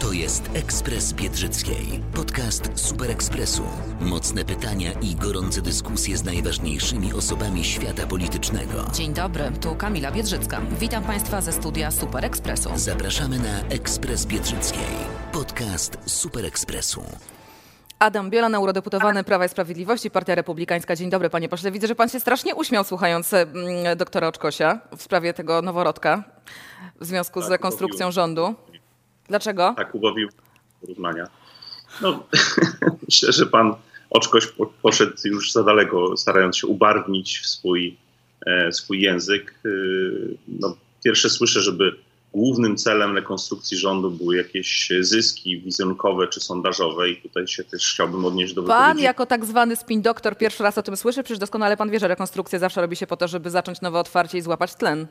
To jest Ekspres Biedrzyckiej, podcast Super Ekspresu. Mocne pytania i gorące dyskusje z najważniejszymi osobami świata politycznego. Dzień dobry, tu Kamila Biedrzycka. Witam Państwa ze studia Super Ekspresu. Zapraszamy na Ekspres Biedrzyckiej, podcast Super Ekspresu. Adam Bielan, eurodeputowany Prawa i Sprawiedliwości, Partia Republikańska. Dzień dobry, panie pośle. Widzę, że pan się strasznie uśmiał słuchając mm, doktora Oczkosia w sprawie tego noworodka w związku z Tak, rekonstrukcją rządu. Dlaczego? tak ubawił porównania. No, myślę, że pan Oczkoś po- poszedł już za daleko, starając się ubarwnić w swój, e, swój język. Y, No, pierwsze słyszę, żeby głównym celem rekonstrukcji rządu były jakieś zyski wizerunkowe czy sondażowe i tutaj się też chciałbym odnieść do Pan wypowiedzi jako tak zwany spin doktor pierwszy raz o tym słyszy, przecież doskonale pan wie, że rekonstrukcja zawsze robi się po to, żeby zacząć nowe otwarcie i złapać tlen.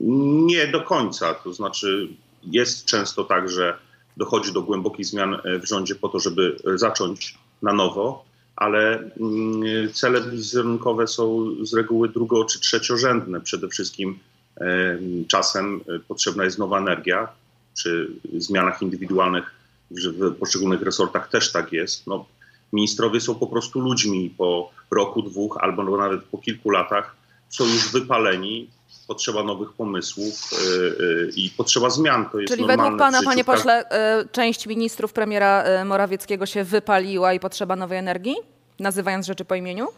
Nie do końca. To znaczy, jest często tak, że dochodzi do głębokich zmian e, w rządzie po to, żeby zacząć na nowo, ale mm, cele wizerunkowe są z reguły drugo- czy trzeciorzędne. Przede wszystkim e, czasem e, potrzebna jest nowa energia. Przy zmianach indywidualnych w poszczególnych resortach też tak jest. No, ministrowie są po prostu ludźmi po roku, dwóch albo nawet po kilku latach są już wypaleni, potrzeba nowych pomysłów yy, yy, i potrzeba zmian. To jest Czyli według pana, panie Każdy- pośle, y, część ministrów premiera Morawieckiego się wypaliła i potrzeba nowej energii? Nazywając rzeczy po imieniu?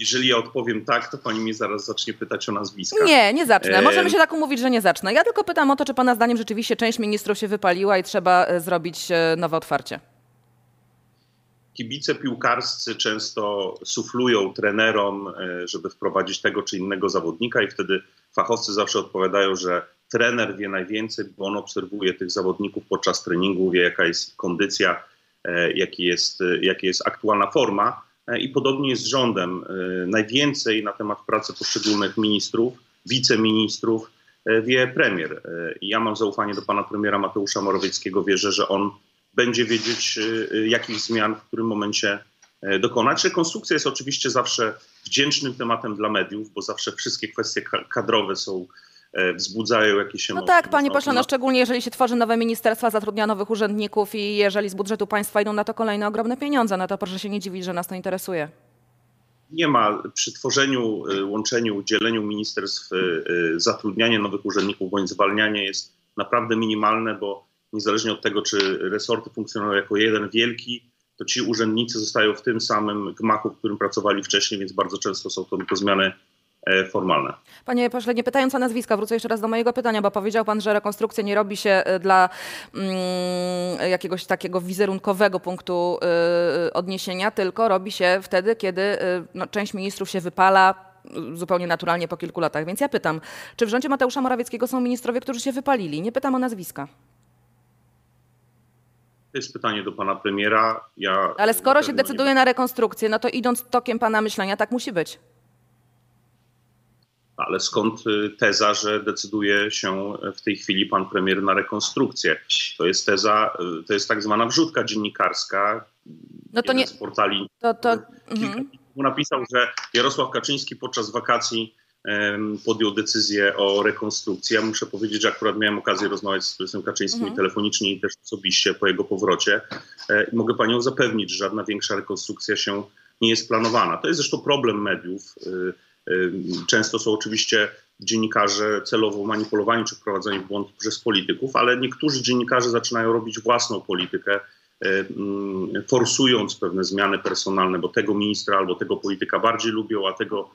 Jeżeli ja odpowiem tak, to pani mnie zaraz zacznie pytać o nazwiska. Nie, nie zacznę. Em. Możemy się tak umówić, że nie zacznę. Ja tylko pytam o to, czy pana zdaniem rzeczywiście część ministrów się wypaliła i trzeba zrobić nowe otwarcie. Kibice piłkarscy często suflują trenerom, e, żeby wprowadzić tego czy innego zawodnika, i wtedy fachowcy zawsze odpowiadają, że trener wie najwięcej, bo on obserwuje tych zawodników podczas treningu, wie jaka jest kondycja, e, jaki jest, e, jaka jest aktualna forma. I podobnie jest z rządem. Najwięcej na temat pracy poszczególnych ministrów, wiceministrów wie premier. Ja mam zaufanie do pana premiera Mateusza Morawieckiego. Wierzę, że on będzie wiedzieć, y, y, jakich zmian w którym momencie e, dokonać. Rekonstrukcja jest oczywiście zawsze wdzięcznym tematem dla mediów, bo zawsze wszystkie kwestie ka- kadrowe są, e, wzbudzają jakieś No emocje. tak, panie pośle, no szczególnie jeżeli się tworzy nowe ministerstwa, zatrudnia nowych urzędników i jeżeli z budżetu państwa idą na to kolejne ogromne pieniądze, no to proszę się nie dziwić, że nas to interesuje. Nie ma przy tworzeniu, y, łączeniu, dzieleniu ministerstw zatrudnianie nowych urzędników bądź zwalnianie jest naprawdę minimalne, bo niezależnie od tego, czy resorty funkcjonują jako jeden wielki, to ci urzędnicy zostają w tym samym gmachu, w którym pracowali wcześniej, więc bardzo często są to tylko zmiany e, formalne. Panie pośle, nie pytając o nazwiska, wrócę jeszcze raz do mojego pytania, bo powiedział pan, że rekonstrukcja nie robi się y, dla mm, jakiegoś takiego wizerunkowego punktu y, odniesienia, tylko robi się wtedy, kiedy y, no, część ministrów się wypala zupełnie naturalnie po kilku latach. Więc ja pytam, czy w rządzie Mateusza Morawieckiego są ministrowie, którzy się wypalili? Nie pytam o nazwiska. To jest pytanie do pana premiera. Ja Ale skoro się decyduje na rekonstrukcję, no to idąc tokiem pana myślenia, tak musi być. Ale skąd y, teza, że decyduje się w tej chwili pan premier na rekonstrukcję? To jest teza, y, to jest tak zwana wrzutka dziennikarska. No to Jeden nie, z portali to, to, kilka mhm. napisał, że Jarosław Kaczyński podczas wakacji podjął decyzję o rekonstrukcji. Ja muszę powiedzieć, że akurat miałem okazję rozmawiać z prezesem Kaczyńskim Mhm. telefonicznie i też osobiście po jego powrocie. E, I mogę panią zapewnić, że żadna większa rekonstrukcja się nie jest planowana. To jest zresztą problem mediów. Y, y, Często są oczywiście dziennikarze celowo manipulowani czy wprowadzani w błąd przez polityków, ale niektórzy dziennikarze zaczynają robić własną politykę, forsując pewne zmiany personalne, bo tego ministra albo tego polityka bardziej lubią, a tego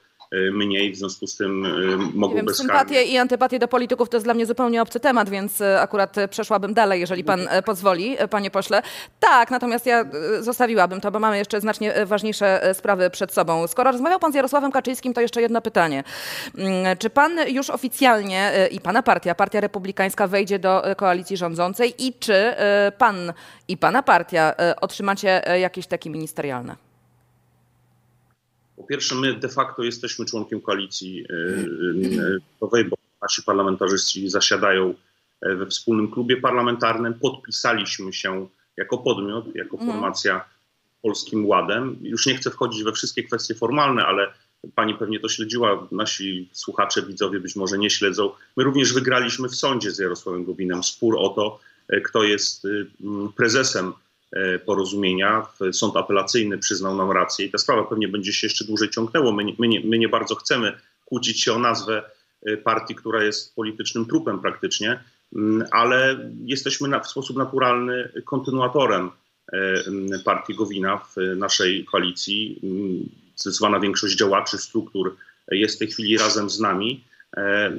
mniej, w związku z tym y, mogą wiem, bezkarnie... sympatie i antypatie do polityków to jest dla mnie zupełnie obcy temat, więc e, akurat e, przeszłabym dalej, jeżeli pan e, pozwoli, e, panie pośle. Tak, natomiast ja e, zostawiłabym to, bo mamy jeszcze znacznie e, ważniejsze e, sprawy przed sobą. Skoro rozmawiał pan z Jarosławem Kaczyńskim, to jeszcze jedno pytanie. Mm, Czy pan już oficjalnie e, i pana partia, Partia Republikańska wejdzie do e, koalicji rządzącej i czy e, pan i pana partia e, otrzymacie e, jakieś takie ministerialne? Po pierwsze, my de facto jesteśmy członkiem koalicji nowej, bo nasi parlamentarzyści zasiadają e, we wspólnym klubie parlamentarnym. Podpisaliśmy się jako podmiot, jako formacja Polskim Ładem. Już nie chcę wchodzić we wszystkie kwestie formalne, ale pani pewnie to śledziła, nasi słuchacze, widzowie być może nie śledzą. My również wygraliśmy w sądzie z Jarosławem Gowinem spór o to, e, kto jest prezesem e, porozumienia. W- Sąd apelacyjny przyznał nam rację i ta sprawa pewnie będzie się jeszcze dłużej ciągnęło. My my my nie bardzo chcemy kłócić się o nazwę e, partii, która jest politycznym trupem praktycznie, mm, ale jesteśmy na, w sposób naturalny kontynuatorem e, partii Gowina w e, naszej koalicji. Mm, Zdecydowana większość działaczy, struktur jest w tej chwili razem z nami, e,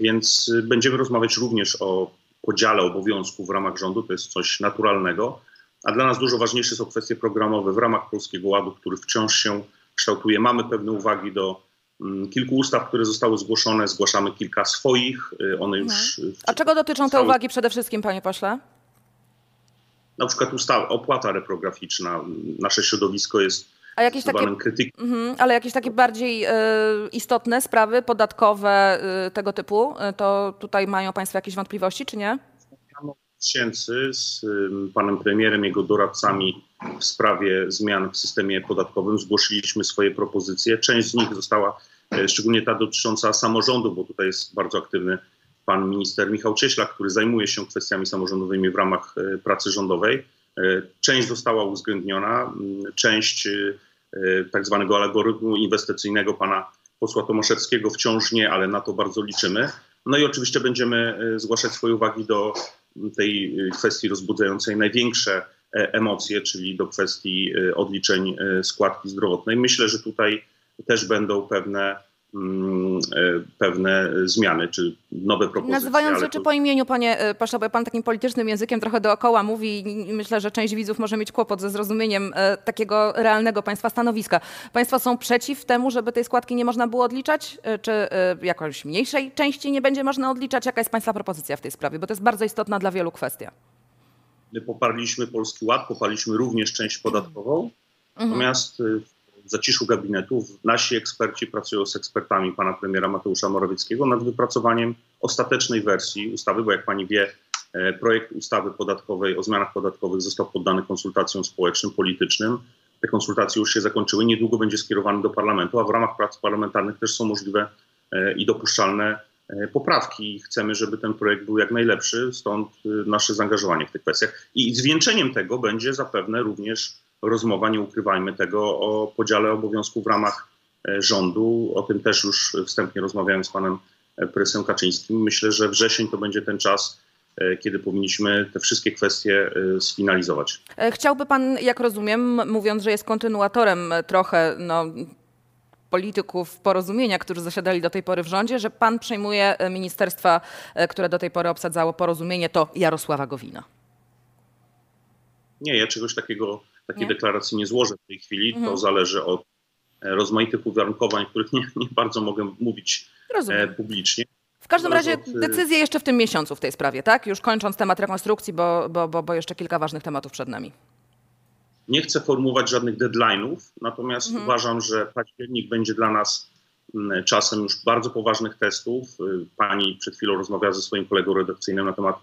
więc będziemy rozmawiać również o podziale obowiązków w ramach rządu. To jest coś naturalnego. A dla nas dużo ważniejsze są kwestie programowe w ramach Polskiego Ładu, który wciąż się kształtuje. Mamy pewne uwagi do mm, kilku ustaw, które zostały zgłoszone. Zgłaszamy kilka swoich. y, One już. y, A czego dotyczą te Cały- uwagi przede wszystkim, panie pośle? Na przykład ustawa, opłata reprograficzna. Nasze środowisko jest A jakieś takie krytykiem. Mhm, ale jakieś takie bardziej e, istotne sprawy podatkowe e, tego typu, e, to tutaj mają Państwo jakieś wątpliwości, czy nie? Tysięcy z panem premierem, jego doradcami w sprawie zmian w systemie podatkowym. Zgłosiliśmy swoje propozycje. Część z nich została, e, szczególnie ta dotycząca samorządu, bo tutaj jest bardzo aktywny pan minister Michał Cieślak, który zajmuje się kwestiami samorządowymi w ramach e, pracy rządowej. E, Część została uwzględniona, m, część tak zwanego algorytmu inwestycyjnego pana posła Tomaszewskiego wciąż nie, ale na to bardzo liczymy. No i oczywiście będziemy zgłaszać swoje uwagi do tej y, kwestii rozbudzającej największe e, emocje, czyli do kwestii y, odliczeń y, składki zdrowotnej. Myślę, że tutaj też będą pewne, pewne zmiany, czy nowe propozycje. Nazywając rzeczy to- po imieniu, panie e, Pasza, bo pan takim politycznym językiem trochę dookoła mówi i myślę, że część widzów może mieć kłopot ze zrozumieniem e, takiego realnego państwa stanowiska. Państwo są przeciw temu, żeby tej składki nie można było odliczać? E, Czy e, jakąś mniejszej części nie będzie można odliczać? Jaka jest państwa propozycja w tej sprawie? Bo to jest bardzo istotna dla wielu kwestia. My poparliśmy Polski Ład, poparliśmy również część podatkową, natomiast y, w zaciszu gabinetów nasi eksperci pracują z ekspertami pana premiera Mateusza Morawieckiego nad wypracowaniem ostatecznej wersji ustawy, bo jak pani wie, e, projekt ustawy podatkowej o zmianach podatkowych został poddany konsultacjom społecznym, politycznym. Te konsultacje już się zakończyły, niedługo będzie skierowany do parlamentu, a w ramach prac parlamentarnych też są możliwe e, i dopuszczalne e, poprawki. Chcemy, żeby ten projekt był jak najlepszy, stąd nasze zaangażowanie w tych kwestiach. I zwieńczeniem tego będzie zapewne również rozmowa, nie ukrywajmy tego, o podziale obowiązków w ramach e, rządu. O tym też już wstępnie rozmawiałem z panem e, prezesem Kaczyńskim. Myślę, że wrzesień to będzie ten czas, e, kiedy powinniśmy te wszystkie kwestie sfinalizować. Chciałby pan, jak rozumiem, mówiąc, że jest kontynuatorem trochę no, polityków porozumienia, którzy zasiadali do tej pory w rządzie, że pan przejmuje ministerstwa, które do tej pory obsadzało porozumienie, to Jarosława Gowina. Nie, ja czegoś takiego, takiej Nie? deklaracji nie złożę w tej chwili. To zależy od e, rozmaitych uwarunkowań, których nie, nie bardzo mogę mówić e, Rozumiem. publicznie. W każdym razie y- decyzje jeszcze w tym miesiącu w tej sprawie, tak? Już kończąc temat rekonstrukcji, bo, bo, bo, bo jeszcze kilka ważnych tematów przed nami. Nie chcę formułować żadnych deadline'ów, natomiast Mhm. uważam, że październik będzie dla nas mm, czasem już bardzo poważnych testów. Y, Pani przed chwilą rozmawiała ze swoim kolegą redakcyjnym na temat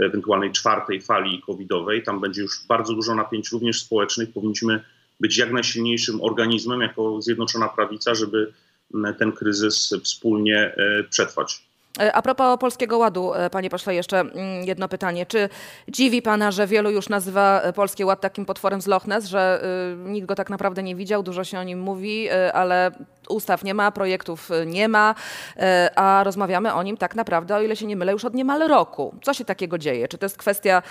ewentualnej czwartej fali covidowej. Tam będzie już bardzo dużo napięć, również społecznych. Powinniśmy być jak najsilniejszym organizmem jako Zjednoczona Prawica, żeby mm, ten kryzys wspólnie e, przetrwać. E, A propos Polskiego Ładu, e, panie pośle, jeszcze mm, jedno pytanie. Czy dziwi pana, że wielu już nazywa e, Polski Ład takim potworem z Loch Ness, że nikt go tak naprawdę nie widział, dużo się o nim mówi, ale ustaw nie ma, projektów nie ma, a rozmawiamy o nim tak naprawdę, o ile się nie mylę, już od niemal roku. Co się takiego dzieje? Czy to jest kwestia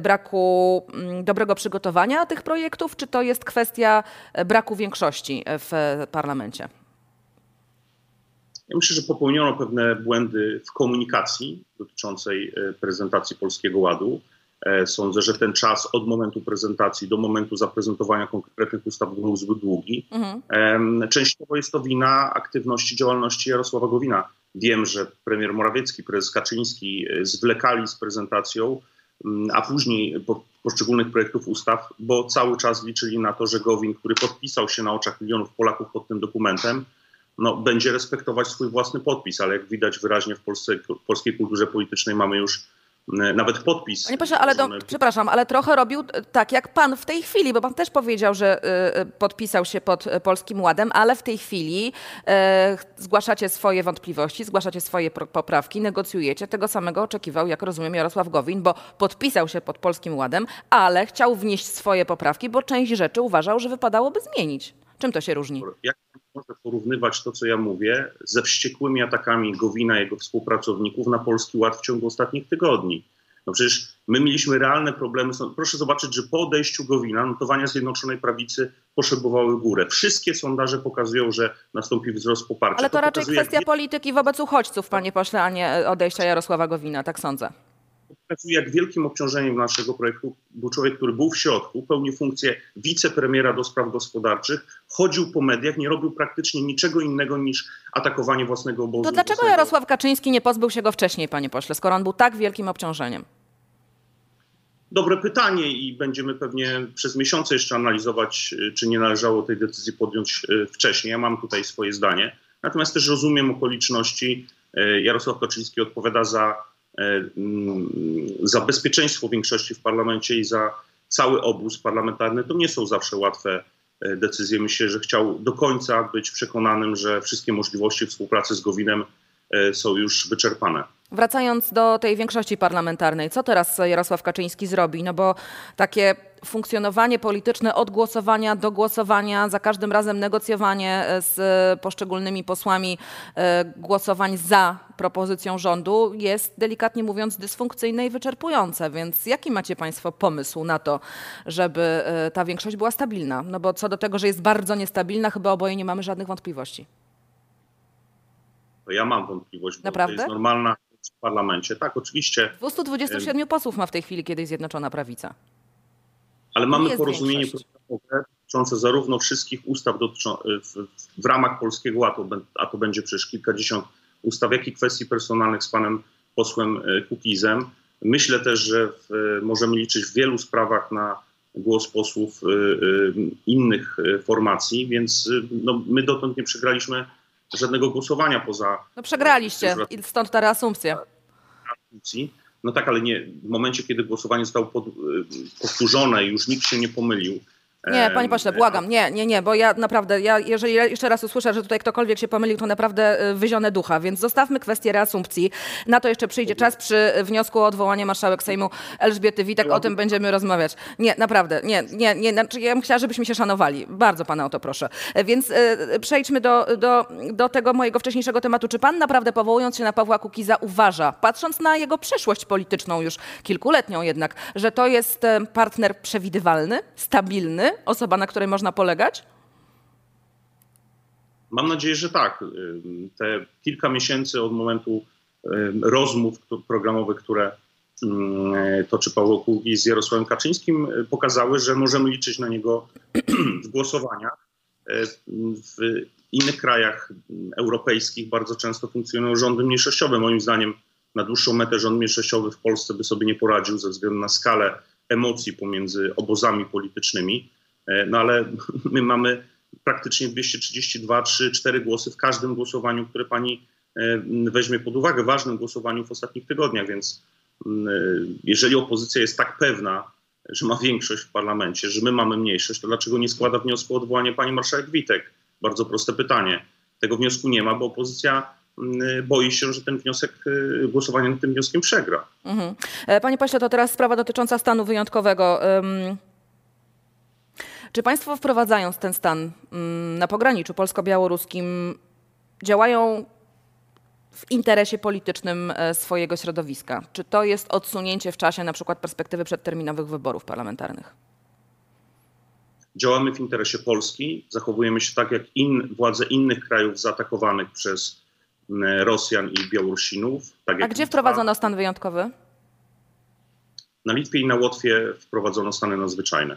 braku mm, dobrego przygotowania tych projektów, czy to jest kwestia braku większości w parlamencie? Ja myślę, że popełniono pewne błędy w komunikacji dotyczącej e, prezentacji Polskiego Ładu. E, sądzę, że ten czas od momentu prezentacji do momentu zaprezentowania konkretnych ustaw był zbyt długi. Mhm. Częściowo jest to wina aktywności, działalności Jarosława Gowina. Wiem, że premier Morawiecki, prezes Kaczyński e, zwlekali z prezentacją, mm, a później poszczególnych projektów ustaw, bo cały czas liczyli na to, że Gowin, który podpisał się na oczach milionów Polaków pod tym dokumentem, no, będzie respektować swój własny podpis, ale jak widać wyraźnie w, Polsce, polskiej kulturze politycznej mamy już E, nawet podpis. Panie proszę, ale do, przepraszam, ale trochę robił tak jak pan w tej chwili, bo pan też powiedział, że y, podpisał się pod Polskim Ładem, ale w tej chwili zgłaszacie swoje wątpliwości, zgłaszacie swoje poprawki, negocjujecie. Tego samego oczekiwał, jak rozumiem, Jarosław Gowin, bo podpisał się pod Polskim Ładem, ale chciał wnieść swoje poprawki, bo część rzeczy uważał, że wypadałoby zmienić. Czym to się różni? Jak można porównywać to, co ja mówię, ze wściekłymi atakami Gowina i jego współpracowników na Polski Ład w ciągu ostatnich tygodni? No przecież my mieliśmy realne problemy. Proszę zobaczyć, że po odejściu Gowina notowania Zjednoczonej Prawicy poszebowały górę. Wszystkie sondaże pokazują, że nastąpi wzrost poparcia. Ale to, to raczej kwestia jak... polityki wobec uchodźców, panie pośle, a nie odejścia Jarosława Gowina, tak sądzę pokazuje, jak wielkim obciążeniem naszego projektu był człowiek, który był w środku, pełnił funkcję wicepremiera do spraw gospodarczych, chodził po mediach, nie robił praktycznie niczego innego niż atakowanie własnego obozu. To dlaczego własnego... Jarosław Kaczyński nie pozbył się go wcześniej, panie pośle, skoro on był tak wielkim obciążeniem? Dobre pytanie i będziemy pewnie przez miesiące jeszcze analizować, czy nie należało tej decyzji podjąć e, wcześniej. Ja mam tutaj swoje zdanie. Natomiast też rozumiem okoliczności. E, Jarosław Kaczyński odpowiada za za bezpieczeństwo większości w parlamencie i za cały obóz parlamentarny, to nie są zawsze łatwe e, decyzje. Myślę, że chciał do końca być przekonanym, że wszystkie możliwości współpracy z Gowinem e, są już wyczerpane. Wracając do tej większości parlamentarnej, co teraz Jarosław Kaczyński zrobi? No bo takie funkcjonowanie polityczne od głosowania do głosowania, za każdym razem negocjowanie e, z poszczególnymi posłami e, głosowań za propozycją rządu jest delikatnie mówiąc dysfunkcyjne i wyczerpujące. Więc jaki macie Państwo pomysł na to, żeby e, ta większość była stabilna? No bo co do tego, że jest bardzo niestabilna, chyba oboje nie mamy żadnych wątpliwości. To ja mam wątpliwość, bo Naprawdę? to jest normalna w parlamencie. Tak, oczywiście. 227 posłów ma w tej chwili kiedyś Zjednoczona Prawica. Ale mamy porozumienie programowe dotyczące zarówno wszystkich ustaw w, w, ramach Polskiego Ładu, a to będzie przecież kilkadziesiąt ustaw, jak i kwestii personalnych z panem posłem e, Kukizem. Myślę też, że w, możemy liczyć w wielu sprawach na głos posłów y, y, innych formacji, więc no, my dotąd nie przegraliśmy żadnego głosowania poza. No przegraliście, stąd ta reasumpcja. No tak, ale nie, w momencie, kiedy głosowanie zostało pod, y, powtórzone i już nikt się nie pomylił, nie, panie pośle, błagam, nie, nie, nie, bo ja naprawdę, ja, jeżeli jeszcze raz usłyszę, że tutaj ktokolwiek się pomylił, to naprawdę y, wyzionę ducha, więc zostawmy kwestię reasumpcji. Na to jeszcze przyjdzie czas przy wniosku o odwołanie marszałek Sejmu Elżbiety Witek, o tym będziemy rozmawiać. Nie, naprawdę, nie, nie, nie, znaczy ja bym chciała, żebyśmy się szanowali. Bardzo pana o to proszę. Więc y, przejdźmy do, do, do tego mojego wcześniejszego tematu. Czy pan naprawdę powołując się na Pawła Kukiza uważa, patrząc na jego przeszłość polityczną już kilkuletnią jednak, że to jest partner przewidywalny, stabilny, Osoba, na której można polegać? Mam nadzieję, że tak. Te kilka miesięcy od momentu rozmów programowych, które toczy Paweł Kugi z Jarosławem Kaczyńskim, pokazały, że możemy liczyć na niego w głosowaniach. W innych krajach europejskich bardzo często funkcjonują rządy mniejszościowe. Moim zdaniem na dłuższą metę rząd mniejszościowy w Polsce by sobie nie poradził ze względu na skalę emocji pomiędzy obozami politycznymi. E, no ale my mamy praktycznie 232, 3, 4 głosy w każdym głosowaniu, które pani e, weźmie pod uwagę, ważnym głosowaniu w ostatnich tygodniach, więc e, jeżeli opozycja jest tak pewna, że ma większość w parlamencie, że my mamy mniejszość, to dlaczego nie składa wniosku o odwołanie pani marszałek Witek? Bardzo proste pytanie. Tego wniosku nie ma, bo opozycja boi się, że ten wniosek, głosowanie nad tym wnioskiem przegra. Mhm. Panie pośle, to teraz sprawa dotycząca stanu wyjątkowego. Czy państwo wprowadzając ten stan mm, na pograniczu polsko-białoruskim działają w interesie politycznym e, swojego środowiska? Czy to jest odsunięcie w czasie na przykład perspektywy przedterminowych wyborów parlamentarnych? Działamy w interesie Polski, zachowujemy się tak jak in, władze innych krajów zaatakowanych przez Rosjan i Białorusinów. Tak A gdzie wprowadzono stan wyjątkowy? Na Litwie i na Łotwie wprowadzono stany nadzwyczajne.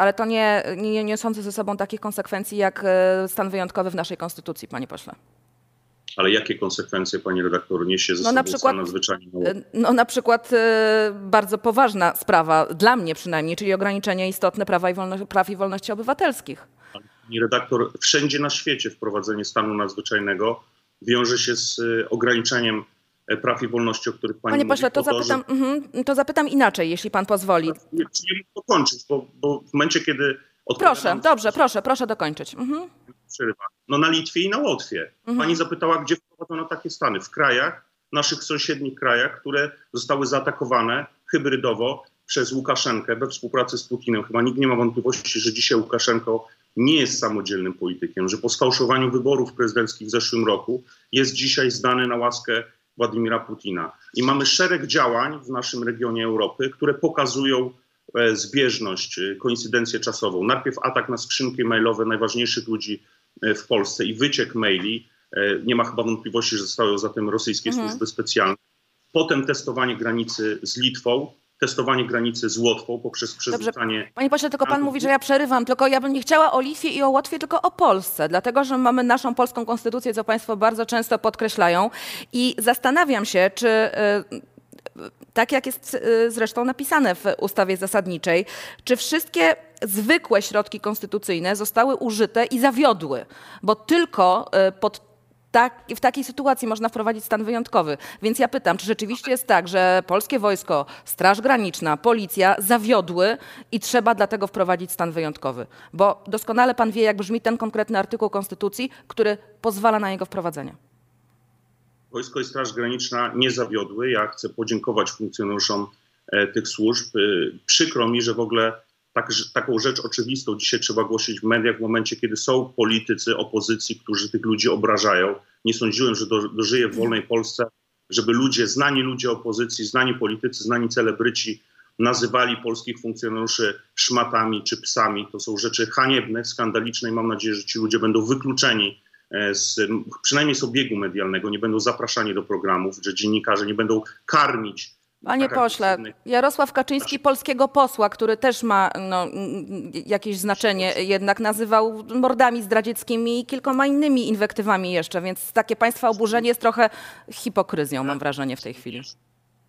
Ale to nie, nie niosące ze sobą takich konsekwencji jak e, stan wyjątkowy w naszej konstytucji, panie pośle. Ale jakie konsekwencje, pani redaktor, niesie ze No sobą na przykład- stan nadzwyczajny? E, No na przykład e, bardzo poważna sprawa, dla mnie przynajmniej, czyli ograniczenie istotne prawa i wolno- praw i wolności obywatelskich. Pani redaktor, wszędzie na świecie wprowadzenie stanu nadzwyczajnego wiąże się z ograniczeniem praw i wolności, o których pani Panie mówi, pośle, to po zapytam, mhm, to zapytam inaczej, jeśli pan pozwoli. Że... Nie, nie mógł dokończyć, bo, bo w momencie, kiedy Proszę, dobrze, proszę, proszę dokończyć. Mhm. No na Litwie i na Łotwie. Pani zapytała, gdzie wprowadzono takie stany? W krajach, naszych sąsiednich krajach, które zostały zaatakowane hybrydowo przez Łukaszenkę we współpracy z Putinem. Chyba nikt nie ma wątpliwości, że dzisiaj Łukaszenko nie jest samodzielnym politykiem, że po sfałszowaniu wyborów prezydenckich w zeszłym roku jest dzisiaj zdany na łaskę Władimira Putina. I mamy szereg działań w naszym regionie Europy, które pokazują e, zbieżność, e, koincydencję czasową. Najpierw atak na skrzynki mailowe najważniejszych ludzi e, w Polsce i wyciek maili. Nie ma chyba wątpliwości, że zostały za tym rosyjskie służby specjalne. Potem testowanie granicy z Litwą, testowanie granicy z Łotwą poprzez przerzucanie Panie pośle, tylko pan mówi, że ja przerywam, tylko ja bym nie chciała o Litwie i o Łotwie, tylko o Polsce, dlatego że mamy naszą polską konstytucję, co państwo bardzo często podkreślają. I zastanawiam się, czy y, tak jak jest y, zresztą napisane w ustawie zasadniczej, czy wszystkie zwykłe środki konstytucyjne zostały użyte i zawiodły, bo tylko y, pod tak, w takiej sytuacji można wprowadzić stan wyjątkowy. Więc ja pytam, czy rzeczywiście jest tak, że polskie wojsko, Straż Graniczna, policja zawiodły i trzeba dlatego wprowadzić stan wyjątkowy? Bo doskonale pan wie, jak brzmi ten konkretny artykuł Konstytucji, który pozwala na jego wprowadzenie. Wojsko i Straż Graniczna nie zawiodły. Ja chcę podziękować funkcjonariuszom e, tych służb. E, Przykro mi, że w ogóle tak, taką rzecz oczywistą dzisiaj trzeba głosić w mediach w momencie, kiedy są politycy opozycji, którzy tych ludzi obrażają. Nie sądziłem, że do, dożyję w wolnej Polsce, żeby ludzie, znani ludzie opozycji, znani politycy, znani celebryci nazywali polskich funkcjonariuszy szmatami czy psami. To są rzeczy haniebne, skandaliczne i mam nadzieję, że ci ludzie będą wykluczeni e, z, przynajmniej z obiegu medialnego, nie będą zapraszani do programów, że dziennikarze nie będą karmić. Panie tak pośle, Jarosław Kaczyński, polskiego posła, który też ma no, jakieś znaczenie, jednak nazywał mordami zdradzieckimi i kilkoma innymi inwektywami jeszcze, więc takie państwa oburzenie jest trochę hipokryzją, mam wrażenie w tej chwili.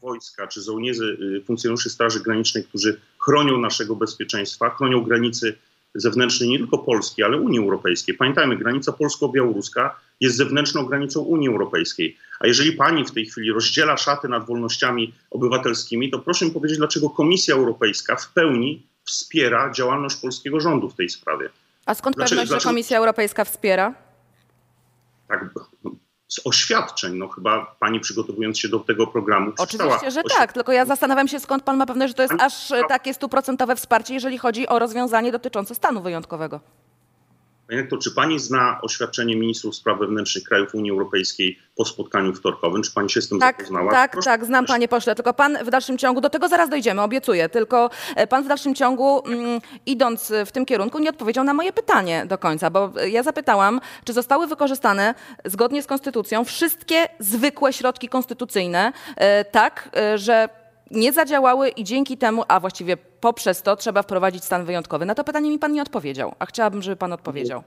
wojska czy żołnierzy, funkcjonariuszy Straży Granicznej, którzy chronią naszego bezpieczeństwa, chronią granicy zewnętrznej nie tylko Polski, ale Unii Europejskiej. Pamiętajmy, granica polsko-białoruska jest zewnętrzną granicą Unii Europejskiej. A jeżeli pani w tej chwili rozdziela szaty nad wolnościami obywatelskimi, to proszę mi powiedzieć, dlaczego Komisja Europejska w pełni wspiera działalność polskiego rządu w tej sprawie. A skąd Dlaczego- pewność, że dlaczego- Komisja Europejska wspiera? Tak, z oświadczeń, no chyba pani przygotowując się do tego programu Oczywiście, że tak, tylko ja zastanawiam się, skąd pan ma pewność, że to jest Pani- aż takie stuprocentowe wsparcie, jeżeli chodzi o rozwiązanie dotyczące stanu wyjątkowego. Panie to czy pani zna oświadczenie ministrów spraw wewnętrznych krajów Unii Europejskiej po spotkaniu wtorkowym? Czy pani się z tym Tak, zapoznała? tak, Proszę- tak, znam panie pośle, tylko pan w dalszym ciągu, do tego zaraz dojdziemy, obiecuję, tylko e, pan w dalszym ciągu, mm, idąc w tym kierunku, nie odpowiedział na moje pytanie do końca, bo e, ja zapytałam, czy zostały wykorzystane zgodnie z konstytucją wszystkie zwykłe środki konstytucyjne, e, tak, że nie zadziałały i dzięki temu, a właściwie poprzez to trzeba wprowadzić stan wyjątkowy. Na to pytanie mi pan nie odpowiedział, a chciałabym, żeby pan odpowiedział.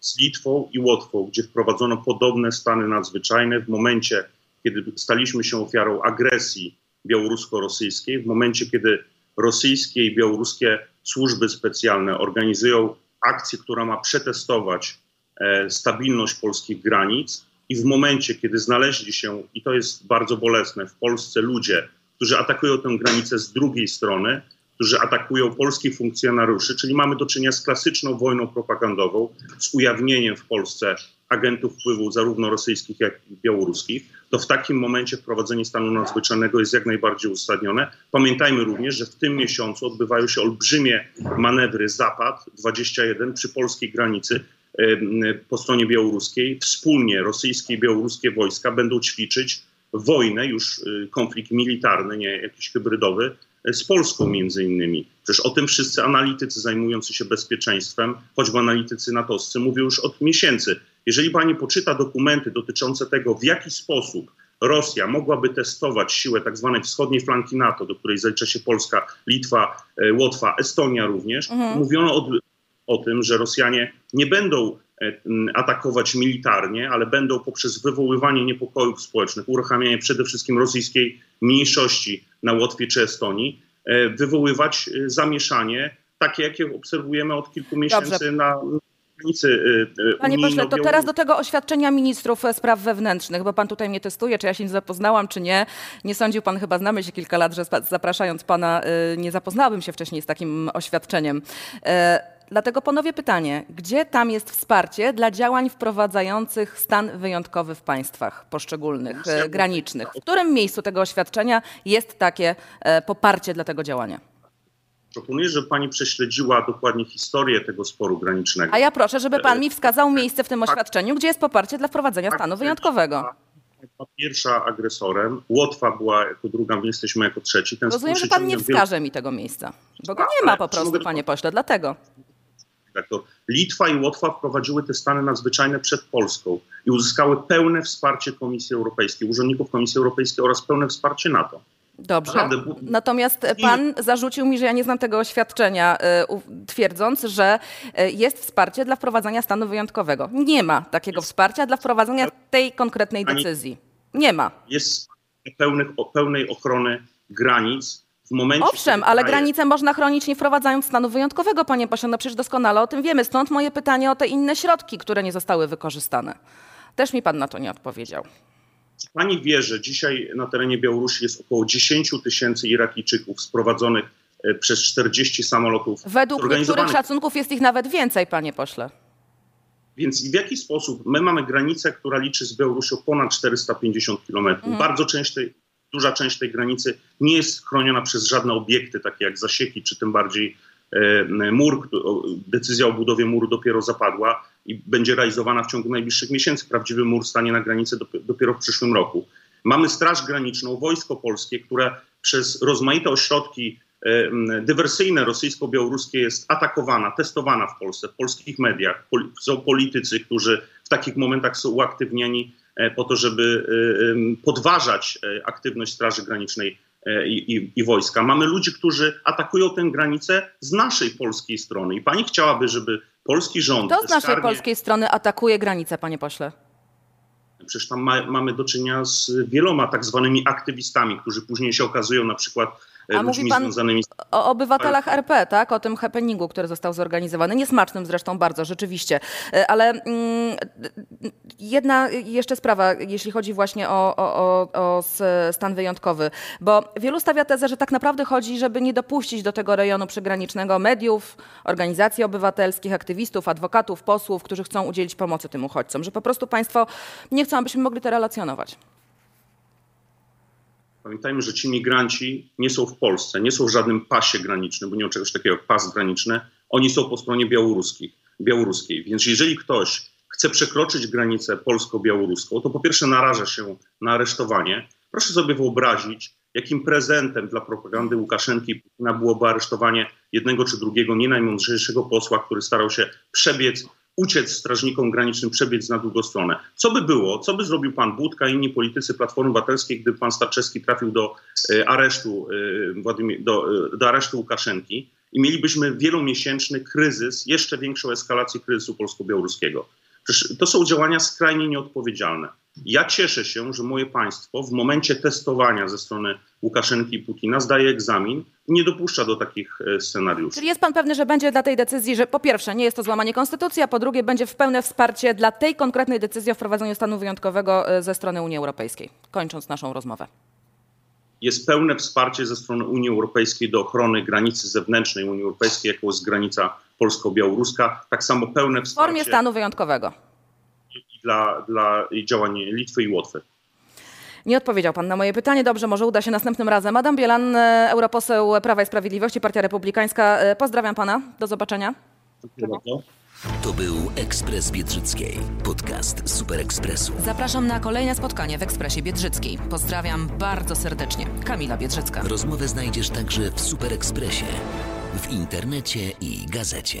Z Litwą i Łotwą, gdzie wprowadzono podobne stany nadzwyczajne w momencie, kiedy staliśmy się ofiarą agresji białorusko-rosyjskiej, w momencie, kiedy rosyjskie i białoruskie służby specjalne organizują akcję, która ma przetestować e, stabilność polskich granic i w momencie, kiedy znaleźli się, i to jest bardzo bolesne, w Polsce ludzie, którzy atakują tę granicę z drugiej strony, którzy atakują polskich funkcjonariuszy, czyli mamy do czynienia z klasyczną wojną propagandową, z ujawnieniem w Polsce agentów wpływu zarówno rosyjskich, jak i białoruskich, to w takim momencie wprowadzenie stanu nadzwyczajnego jest jak najbardziej uzasadnione. Pamiętajmy również, że w tym miesiącu odbywają się olbrzymie manewry Zapad 21 przy polskiej granicy po stronie białoruskiej. Wspólnie rosyjskie i białoruskie wojska będą ćwiczyć wojnę, już y, konflikt militarny, nie jakiś hybrydowy, y, z Polską między innymi. Przecież o tym wszyscy analitycy zajmujący się bezpieczeństwem, choćby analitycy natowscy, mówią już od miesięcy. Jeżeli pani poczyta dokumenty dotyczące tego, w jaki sposób Rosja mogłaby testować siłę tak zwanej wschodniej flanki NATO, do której zalicza się Polska, Litwa, e, Łotwa, Estonia również, mówiono o, o tym, że Rosjanie nie będą e, atakować militarnie, ale będą poprzez wywoływanie niepokojów społecznych, uruchamianie przede wszystkim rosyjskiej mniejszości na Łotwie czy Estonii, e, wywoływać e, zamieszanie, takie jakie obserwujemy od kilku miesięcy na granicy Panie pośle, to teraz do tego oświadczenia ministrów spraw wewnętrznych, bo pan tutaj mnie testuje, czy ja się nie zapoznałam, czy nie. Nie sądził pan, chyba znamy się kilka lat, że zapraszając pana nie zapoznałabym się wcześniej z takim oświadczeniem. E, Dlatego ponowię pytanie, gdzie tam jest wsparcie dla działań wprowadzających stan wyjątkowy w państwach poszczególnych, e, granicznych? W którym miejscu tego oświadczenia jest takie e, poparcie dla tego działania? Proponuję, żeby pani prześledziła dokładnie historię tego sporu granicznego. A ja proszę, żeby pan mi wskazał miejsce w tym oświadczeniu, gdzie jest poparcie dla wprowadzenia stanu wyjątkowego. Była pierwsza agresorem, Łotwa była jako druga, my jesteśmy jako trzeci. Ten Rozumiem, że pan nie ciągnie wielu- wskaże mi tego miejsca, bo go nie ma po prostu, panie pośle, dlatego. Tak, to Litwa i Łotwa wprowadziły te stany nadzwyczajne przed Polską i uzyskały pełne wsparcie Komisji Europejskiej, urzędników Komisji Europejskiej oraz pełne wsparcie NATO. Dobrze. Natomiast pan zarzucił mi, że ja nie znam tego oświadczenia, u- twierdząc, że y, jest wsparcie dla wprowadzenia stanu wyjątkowego. Nie ma takiego wsparcia dla wprowadzenia tej konkretnej decyzji. Nie ma. Jest pełnych, pełnej ochrony granic momencie. Owszem, ale kraje- granice można chronić nie wprowadzając stanu wyjątkowego, panie pośle. No przecież doskonale o tym wiemy. Stąd moje pytanie o te inne środki, które nie zostały wykorzystane. Też mi pan na to nie odpowiedział. Czy Pani wie, że dzisiaj na terenie Białorusi jest około 10 tysięcy Irakijczyków sprowadzonych e, przez 40 samolotów Według niektórych szacunków jest ich nawet więcej, panie pośle. Więc w jaki sposób my mamy granicę, która liczy z Białorusią ponad 450 kilometrów. Mhm. Bardzo część tej, duża część tej granicy nie jest chroniona przez żadne obiekty, takie jak zasieki, czy tym bardziej e, mur. Decyzja o budowie muru dopiero zapadła i będzie realizowana w ciągu najbliższych miesięcy. Prawdziwy mur stanie na granicy dop- dopiero w przyszłym roku. Mamy Straż Graniczną, Wojsko Polskie, które przez rozmaite ośrodki e, dywersyjne rosyjsko-białoruskie jest atakowana, testowana w Polsce, w polskich mediach. Są politycy, którzy w takich momentach są uaktywnieni po to, żeby e, podważać e, aktywność Straży Granicznej e, i, i, i wojska. Mamy ludzi, którzy atakują tę granicę z naszej polskiej strony. I pani chciałaby, żeby polski rząd. Kto z naszej bezkarnie- polskiej strony atakuje granicę, panie pośle? Przecież tam ma, mamy do czynienia z wieloma tak zwanymi aktywistami, którzy później się okazują na przykład e, A mówi pan- związanymi O obywatelach RP, tak? O tym happeningu, który został zorganizowany. Niesmacznym zresztą bardzo, rzeczywiście. E, Ale mm, jedna jeszcze sprawa, jeśli chodzi właśnie o, o, o, stan wyjątkowy. Bo wielu stawia tezę, że tak naprawdę chodzi, żeby nie dopuścić do tego rejonu przygranicznego mediów, organizacji obywatelskich, aktywistów, adwokatów, posłów, którzy chcą udzielić pomocy tym uchodźcom. Że po prostu państwo nie chcą, abyśmy mogli to relacjonować. Pamiętajmy, że ci migranci nie są w Polsce, nie są w żadnym pasie granicznym, bo nie ma czegoś takiego jak pas graniczny. Oni są po stronie białoruskiej. białoruskiej. Więc jeżeli ktoś chce przekroczyć granicę polsko-białoruską, to po pierwsze naraża się na aresztowanie. Proszę sobie wyobrazić, jakim prezentem dla propagandy Łukaszenki byłoby aresztowanie jednego czy drugiego nie najmądrzejszego posła, który starał się przebiec, uciec strażnikom granicznym, przebiec na drugą stronę. Co by było, co by zrobił pan Budka i inni politycy Platformy Obywatelskiej, gdyby pan Starczewski trafił do e, aresztu, e, do, e, do aresztu Łukaszenki i mielibyśmy wielomiesięczny kryzys, jeszcze większą eskalację kryzysu polsko-białoruskiego. Przecież to są działania skrajnie nieodpowiedzialne. Ja cieszę się, że moje państwo w momencie testowania ze strony Łukaszenki i Putina zdaje egzamin i nie dopuszcza do takich e, scenariuszy. Czyli jest pan pewny, że będzie dla tej decyzji, że po pierwsze nie jest to złamanie konstytucji, a po drugie będzie w pełne wsparcie dla tej konkretnej decyzji o wprowadzeniu stanu wyjątkowego e, ze strony Unii Europejskiej. Kończąc naszą rozmowę. Jest pełne wsparcie ze strony Unii Europejskiej do ochrony granicy zewnętrznej Unii Europejskiej, jaką jest granica polsko-białoruska. Tak samo pełne W formie wsparcie stanu wyjątkowego. Dla, dla działań Litwy i Łotwy. Nie odpowiedział pan na moje pytanie. Dobrze, może uda się następnym razem. Adam Bielan, e, europoseł Prawa i Sprawiedliwości, Partia Republikańska. E, Pozdrawiam pana. Do zobaczenia. Dziękuję bardzo. To był Ekspres Biedrzyckiej, podcast Super Ekspresu. Zapraszam na kolejne spotkanie w Ekspresie Biedrzyckiej. Pozdrawiam bardzo serdecznie. Kamila Biedrzycka. Rozmowę znajdziesz także w Super Ekspresie, w internecie i gazecie.